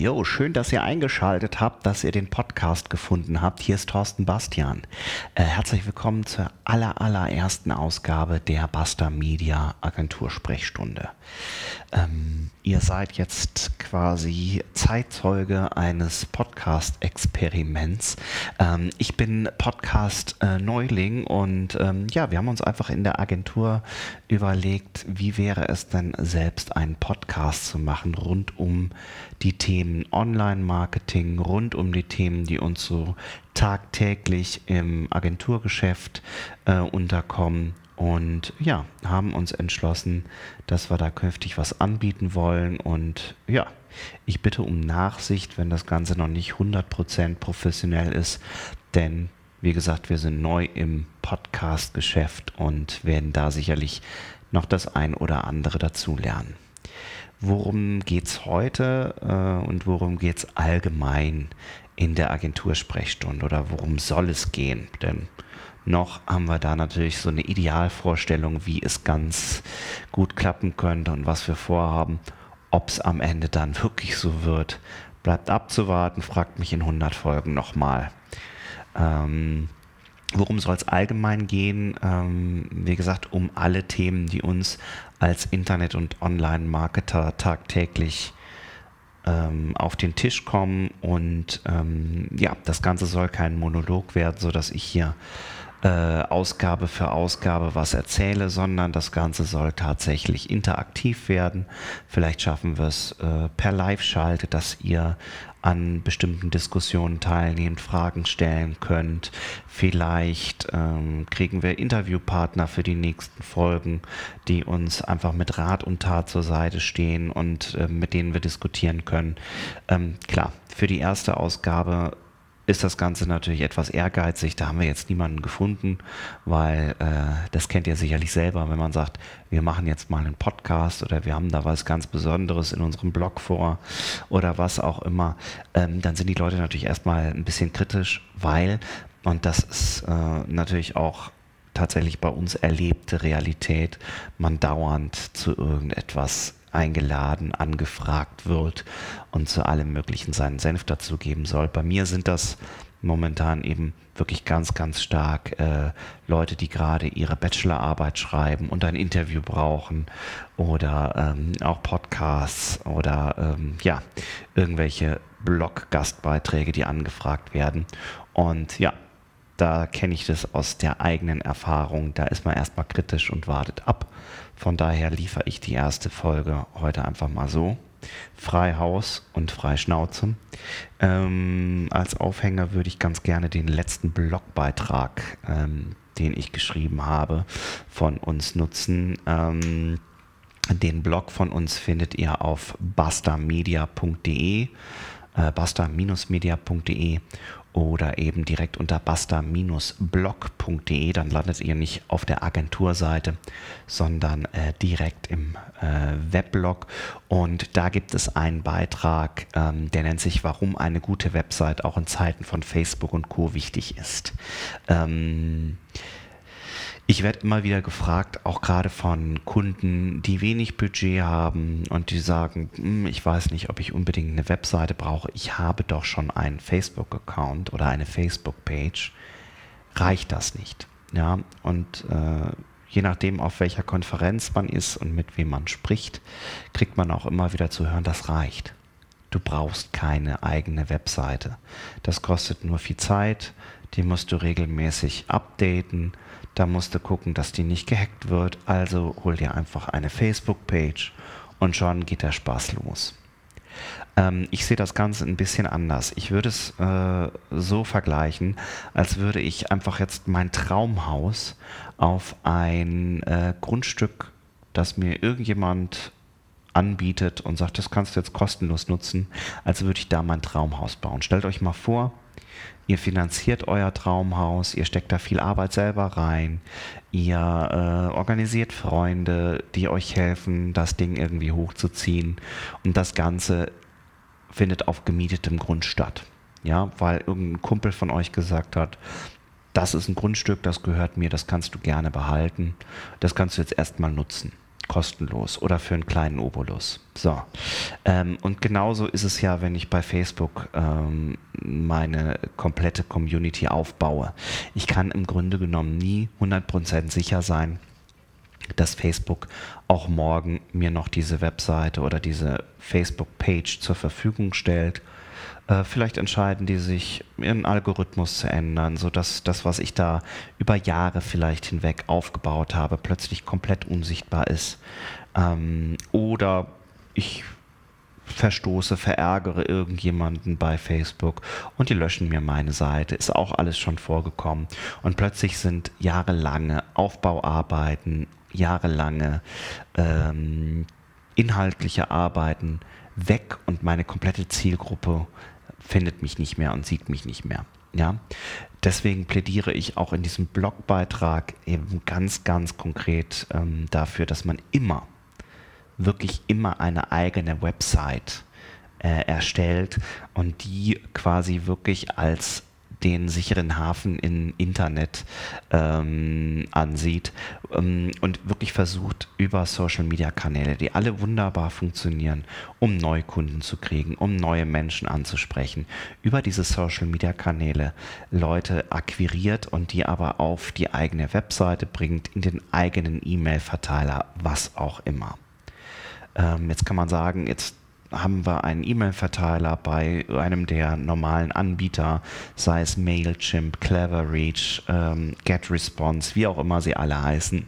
Jo, schön, dass ihr eingeschaltet habt, dass ihr den Podcast gefunden habt. Hier ist Thorsten Bastian. Äh, herzlich willkommen zur aller, allerersten Ausgabe der Basta Media Agentur Sprechstunde. Ähm, ihr seid jetzt quasi Zeitzeuge eines Podcast-Experiments. Ähm, ich bin Podcast-Neuling und ähm, ja, wir haben uns einfach in der Agentur überlegt, wie wäre es denn selbst einen Podcast zu machen rund um die Themen Online-Marketing, rund um die Themen, die uns so tagtäglich im Agenturgeschäft äh, unterkommen und ja, haben uns entschlossen, dass wir da künftig was anbieten wollen. Und ja, ich bitte um Nachsicht, wenn das Ganze noch nicht 100% professionell ist, denn wie gesagt, wir sind neu im Podcast-Geschäft und werden da sicherlich noch das ein oder andere dazulernen. Worum geht es heute äh, und worum geht es allgemein in der Agentursprechstunde oder worum soll es gehen? Denn noch haben wir da natürlich so eine Idealvorstellung, wie es ganz gut klappen könnte und was wir vorhaben. Ob es am Ende dann wirklich so wird, bleibt abzuwarten, fragt mich in 100 Folgen nochmal. Ähm, worum soll es allgemein gehen? Ähm, wie gesagt, um alle Themen, die uns als Internet- und Online-Marketer tagtäglich ähm, auf den Tisch kommen. Und ähm, ja, das Ganze soll kein Monolog werden, sodass ich hier äh, Ausgabe für Ausgabe was erzähle, sondern das Ganze soll tatsächlich interaktiv werden. Vielleicht schaffen wir es äh, per Live-Schalte, dass ihr an bestimmten Diskussionen teilnehmt, Fragen stellen könnt. Vielleicht ähm, kriegen wir Interviewpartner für die nächsten Folgen, die uns einfach mit Rat und Tat zur Seite stehen und äh, mit denen wir diskutieren können. Ähm, klar, für die erste Ausgabe ist das Ganze natürlich etwas ehrgeizig. Da haben wir jetzt niemanden gefunden, weil äh, das kennt ihr sicherlich selber, wenn man sagt, wir machen jetzt mal einen Podcast oder wir haben da was ganz Besonderes in unserem Blog vor oder was auch immer, ähm, dann sind die Leute natürlich erstmal ein bisschen kritisch, weil, und das ist äh, natürlich auch tatsächlich bei uns erlebte Realität, man dauernd zu irgendetwas eingeladen, angefragt wird und zu allem Möglichen seinen Senf dazugeben soll. Bei mir sind das momentan eben wirklich ganz, ganz stark äh, Leute, die gerade ihre Bachelorarbeit schreiben und ein Interview brauchen oder ähm, auch Podcasts oder ähm, ja, irgendwelche Blog-Gastbeiträge, die angefragt werden. Und ja, da kenne ich das aus der eigenen Erfahrung. Da ist man erstmal kritisch und wartet ab. Von daher liefere ich die erste Folge heute einfach mal so. Frei Haus und frei Schnauze. Ähm, als Aufhänger würde ich ganz gerne den letzten Blogbeitrag, ähm, den ich geschrieben habe, von uns nutzen. Ähm, den Blog von uns findet ihr auf bastamedia.de, äh, basta-media.de oder eben direkt unter basta-blog.de. Dann landet ihr nicht auf der Agenturseite, sondern äh, direkt im äh, Weblog. Und da gibt es einen Beitrag, ähm, der nennt sich, warum eine gute Website auch in Zeiten von Facebook und Co wichtig ist. Ähm, ich werde immer wieder gefragt, auch gerade von Kunden, die wenig Budget haben und die sagen, hm, ich weiß nicht, ob ich unbedingt eine Webseite brauche. Ich habe doch schon einen Facebook-Account oder eine Facebook-Page. Reicht das nicht? Ja, und äh, je nachdem, auf welcher Konferenz man ist und mit wem man spricht, kriegt man auch immer wieder zu hören, das reicht. Du brauchst keine eigene Webseite. Das kostet nur viel Zeit, die musst du regelmäßig updaten da musst du gucken, dass die nicht gehackt wird. Also hol dir einfach eine Facebook-Page und schon geht der Spaß los. Ähm, ich sehe das Ganze ein bisschen anders. Ich würde es äh, so vergleichen, als würde ich einfach jetzt mein Traumhaus auf ein äh, Grundstück, das mir irgendjemand anbietet und sagt, das kannst du jetzt kostenlos nutzen, als würde ich da mein Traumhaus bauen. Stellt euch mal vor, Ihr finanziert euer Traumhaus, ihr steckt da viel Arbeit selber rein, ihr äh, organisiert Freunde, die euch helfen, das Ding irgendwie hochzuziehen und das Ganze findet auf gemietetem Grund statt. Ja, weil irgendein Kumpel von euch gesagt hat, das ist ein Grundstück, das gehört mir, das kannst du gerne behalten, das kannst du jetzt erstmal nutzen. Kostenlos oder für einen kleinen Obolus. So. Ähm, und genauso ist es ja, wenn ich bei Facebook ähm, meine komplette Community aufbaue. Ich kann im Grunde genommen nie 100% sicher sein, dass Facebook auch morgen mir noch diese Webseite oder diese Facebook-Page zur Verfügung stellt. Äh, vielleicht entscheiden die sich, ihren Algorithmus zu ändern, sodass das, was ich da über Jahre vielleicht hinweg aufgebaut habe, plötzlich komplett unsichtbar ist. Ähm, oder ich verstoße, verärgere irgendjemanden bei Facebook und die löschen mir meine Seite. Ist auch alles schon vorgekommen. Und plötzlich sind jahrelange Aufbauarbeiten jahrelange ähm, inhaltliche Arbeiten weg und meine komplette Zielgruppe findet mich nicht mehr und sieht mich nicht mehr. Ja, deswegen plädiere ich auch in diesem Blogbeitrag eben ganz, ganz konkret ähm, dafür, dass man immer, wirklich immer eine eigene Website äh, erstellt und die quasi wirklich als den sicheren Hafen im Internet ähm, ansieht ähm, und wirklich versucht über Social-Media-Kanäle, die alle wunderbar funktionieren, um Neukunden zu kriegen, um neue Menschen anzusprechen, über diese Social-Media-Kanäle Leute akquiriert und die aber auf die eigene Webseite bringt, in den eigenen E-Mail-Verteiler, was auch immer. Ähm, jetzt kann man sagen, jetzt haben wir einen E-Mail-Verteiler bei einem der normalen Anbieter, sei es Mailchimp, Cleverreach, ähm, GetResponse, wie auch immer sie alle heißen.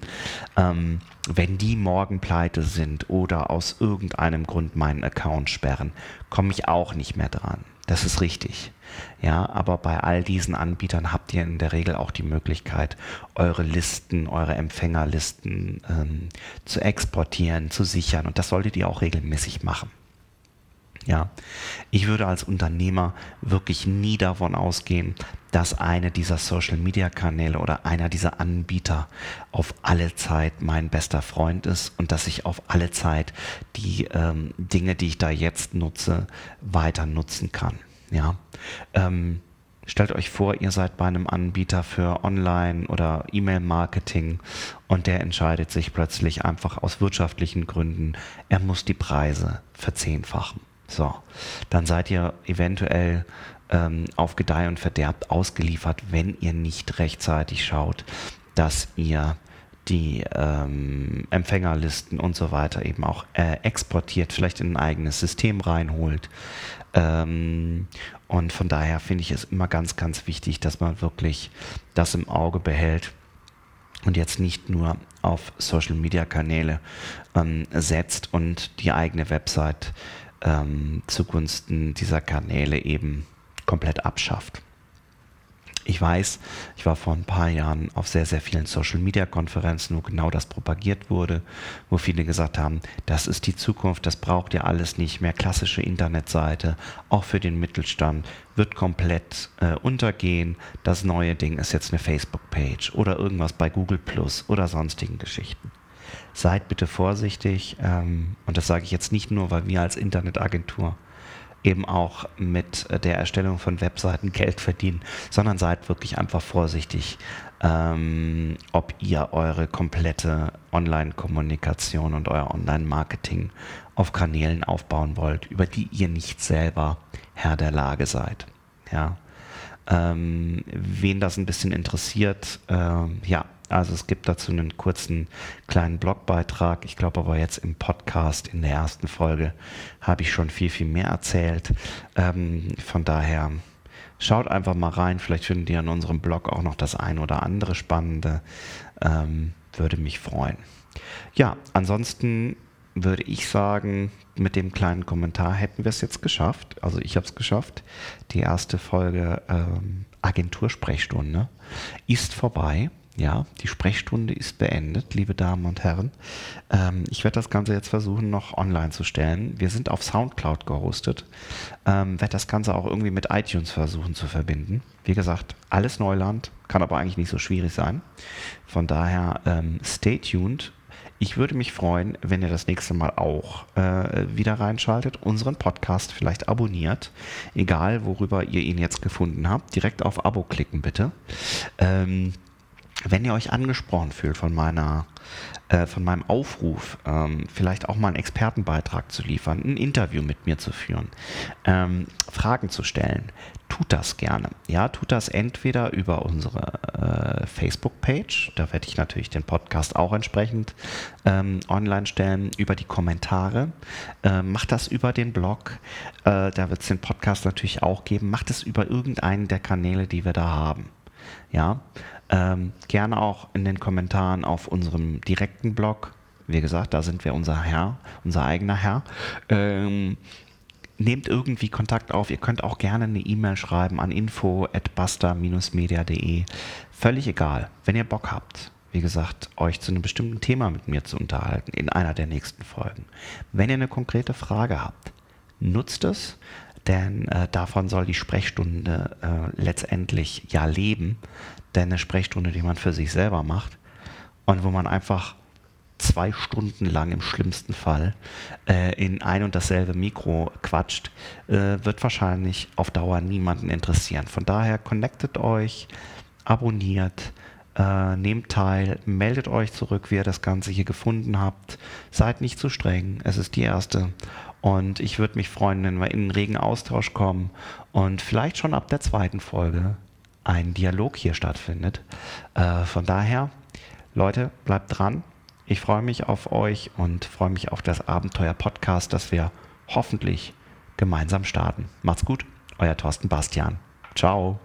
Ähm, wenn die morgen pleite sind oder aus irgendeinem Grund meinen Account sperren, komme ich auch nicht mehr dran. Das ist richtig. Ja, aber bei all diesen Anbietern habt ihr in der Regel auch die Möglichkeit, eure Listen, eure Empfängerlisten ähm, zu exportieren, zu sichern. Und das solltet ihr auch regelmäßig machen. Ja, ich würde als Unternehmer wirklich nie davon ausgehen, dass eine dieser Social Media Kanäle oder einer dieser Anbieter auf alle Zeit mein bester Freund ist und dass ich auf alle Zeit die ähm, Dinge, die ich da jetzt nutze, weiter nutzen kann. Ja, ähm, Stellt euch vor, ihr seid bei einem Anbieter für Online- oder E-Mail-Marketing und der entscheidet sich plötzlich einfach aus wirtschaftlichen Gründen, er muss die Preise verzehnfachen. So, dann seid ihr eventuell ähm, auf Gedeih und Verderb ausgeliefert, wenn ihr nicht rechtzeitig schaut, dass ihr die ähm, Empfängerlisten und so weiter eben auch äh, exportiert, vielleicht in ein eigenes System reinholt. Ähm, und von daher finde ich es immer ganz, ganz wichtig, dass man wirklich das im Auge behält und jetzt nicht nur auf Social-Media-Kanäle ähm, setzt und die eigene Website ähm, zugunsten dieser Kanäle eben komplett abschafft. Ich weiß, ich war vor ein paar Jahren auf sehr, sehr vielen Social-Media-Konferenzen, wo genau das propagiert wurde, wo viele gesagt haben, das ist die Zukunft, das braucht ihr alles nicht mehr. Klassische Internetseite, auch für den Mittelstand, wird komplett äh, untergehen. Das neue Ding ist jetzt eine Facebook-Page oder irgendwas bei Google Plus oder sonstigen Geschichten seid bitte vorsichtig. Ähm, und das sage ich jetzt nicht nur, weil wir als Internetagentur eben auch mit der Erstellung von Webseiten Geld verdienen, sondern seid wirklich einfach vorsichtig, ähm, ob ihr eure komplette Online-Kommunikation und euer Online-Marketing auf Kanälen aufbauen wollt, über die ihr nicht selber Herr der Lage seid. Ja. Ähm, wen das ein bisschen interessiert, äh, ja, also es gibt dazu einen kurzen kleinen Blogbeitrag. Ich glaube aber jetzt im Podcast in der ersten Folge habe ich schon viel, viel mehr erzählt. Ähm, von daher schaut einfach mal rein. Vielleicht findet ihr an unserem Blog auch noch das ein oder andere Spannende. Ähm, würde mich freuen. Ja, ansonsten würde ich sagen, mit dem kleinen Kommentar hätten wir es jetzt geschafft. Also ich habe es geschafft. Die erste Folge ähm, Agentursprechstunde ist vorbei. Ja, die Sprechstunde ist beendet, liebe Damen und Herren. Ähm, ich werde das Ganze jetzt versuchen, noch online zu stellen. Wir sind auf Soundcloud gehostet. Ähm, werde das Ganze auch irgendwie mit iTunes versuchen zu verbinden. Wie gesagt, alles Neuland, kann aber eigentlich nicht so schwierig sein. Von daher, ähm, stay tuned. Ich würde mich freuen, wenn ihr das nächste Mal auch äh, wieder reinschaltet, unseren Podcast vielleicht abonniert, egal worüber ihr ihn jetzt gefunden habt. Direkt auf Abo klicken bitte. Ähm, wenn ihr euch angesprochen fühlt von meiner äh, von meinem Aufruf, ähm, vielleicht auch mal einen Expertenbeitrag zu liefern, ein Interview mit mir zu führen, ähm, Fragen zu stellen, tut das gerne. Ja, tut das entweder über unsere äh, Facebook-Page, da werde ich natürlich den Podcast auch entsprechend ähm, online stellen, über die Kommentare. Äh, macht das über den Blog, äh, da wird es den Podcast natürlich auch geben. Macht es über irgendeinen der Kanäle, die wir da haben. Ja, ähm, gerne auch in den Kommentaren auf unserem direkten Blog. Wie gesagt, da sind wir unser Herr, unser eigener Herr. Ähm, nehmt irgendwie Kontakt auf. Ihr könnt auch gerne eine E-Mail schreiben an info@basta-media.de. Völlig egal, wenn ihr Bock habt. Wie gesagt, euch zu einem bestimmten Thema mit mir zu unterhalten in einer der nächsten Folgen. Wenn ihr eine konkrete Frage habt, nutzt es, denn äh, davon soll die Sprechstunde äh, letztendlich ja leben. Denn eine Sprechstunde, die man für sich selber macht und wo man einfach zwei Stunden lang im schlimmsten Fall äh, in ein und dasselbe Mikro quatscht, äh, wird wahrscheinlich auf Dauer niemanden interessieren. Von daher connectet euch, abonniert, äh, nehmt teil, meldet euch zurück, wie ihr das Ganze hier gefunden habt. Seid nicht zu streng, es ist die erste. Und ich würde mich freuen, wenn wir in einen regen Austausch kommen und vielleicht schon ab der zweiten Folge ein Dialog hier stattfindet. Äh, von daher, Leute, bleibt dran. Ich freue mich auf euch und freue mich auf das Abenteuer-Podcast, das wir hoffentlich gemeinsam starten. Macht's gut, euer Thorsten Bastian. Ciao.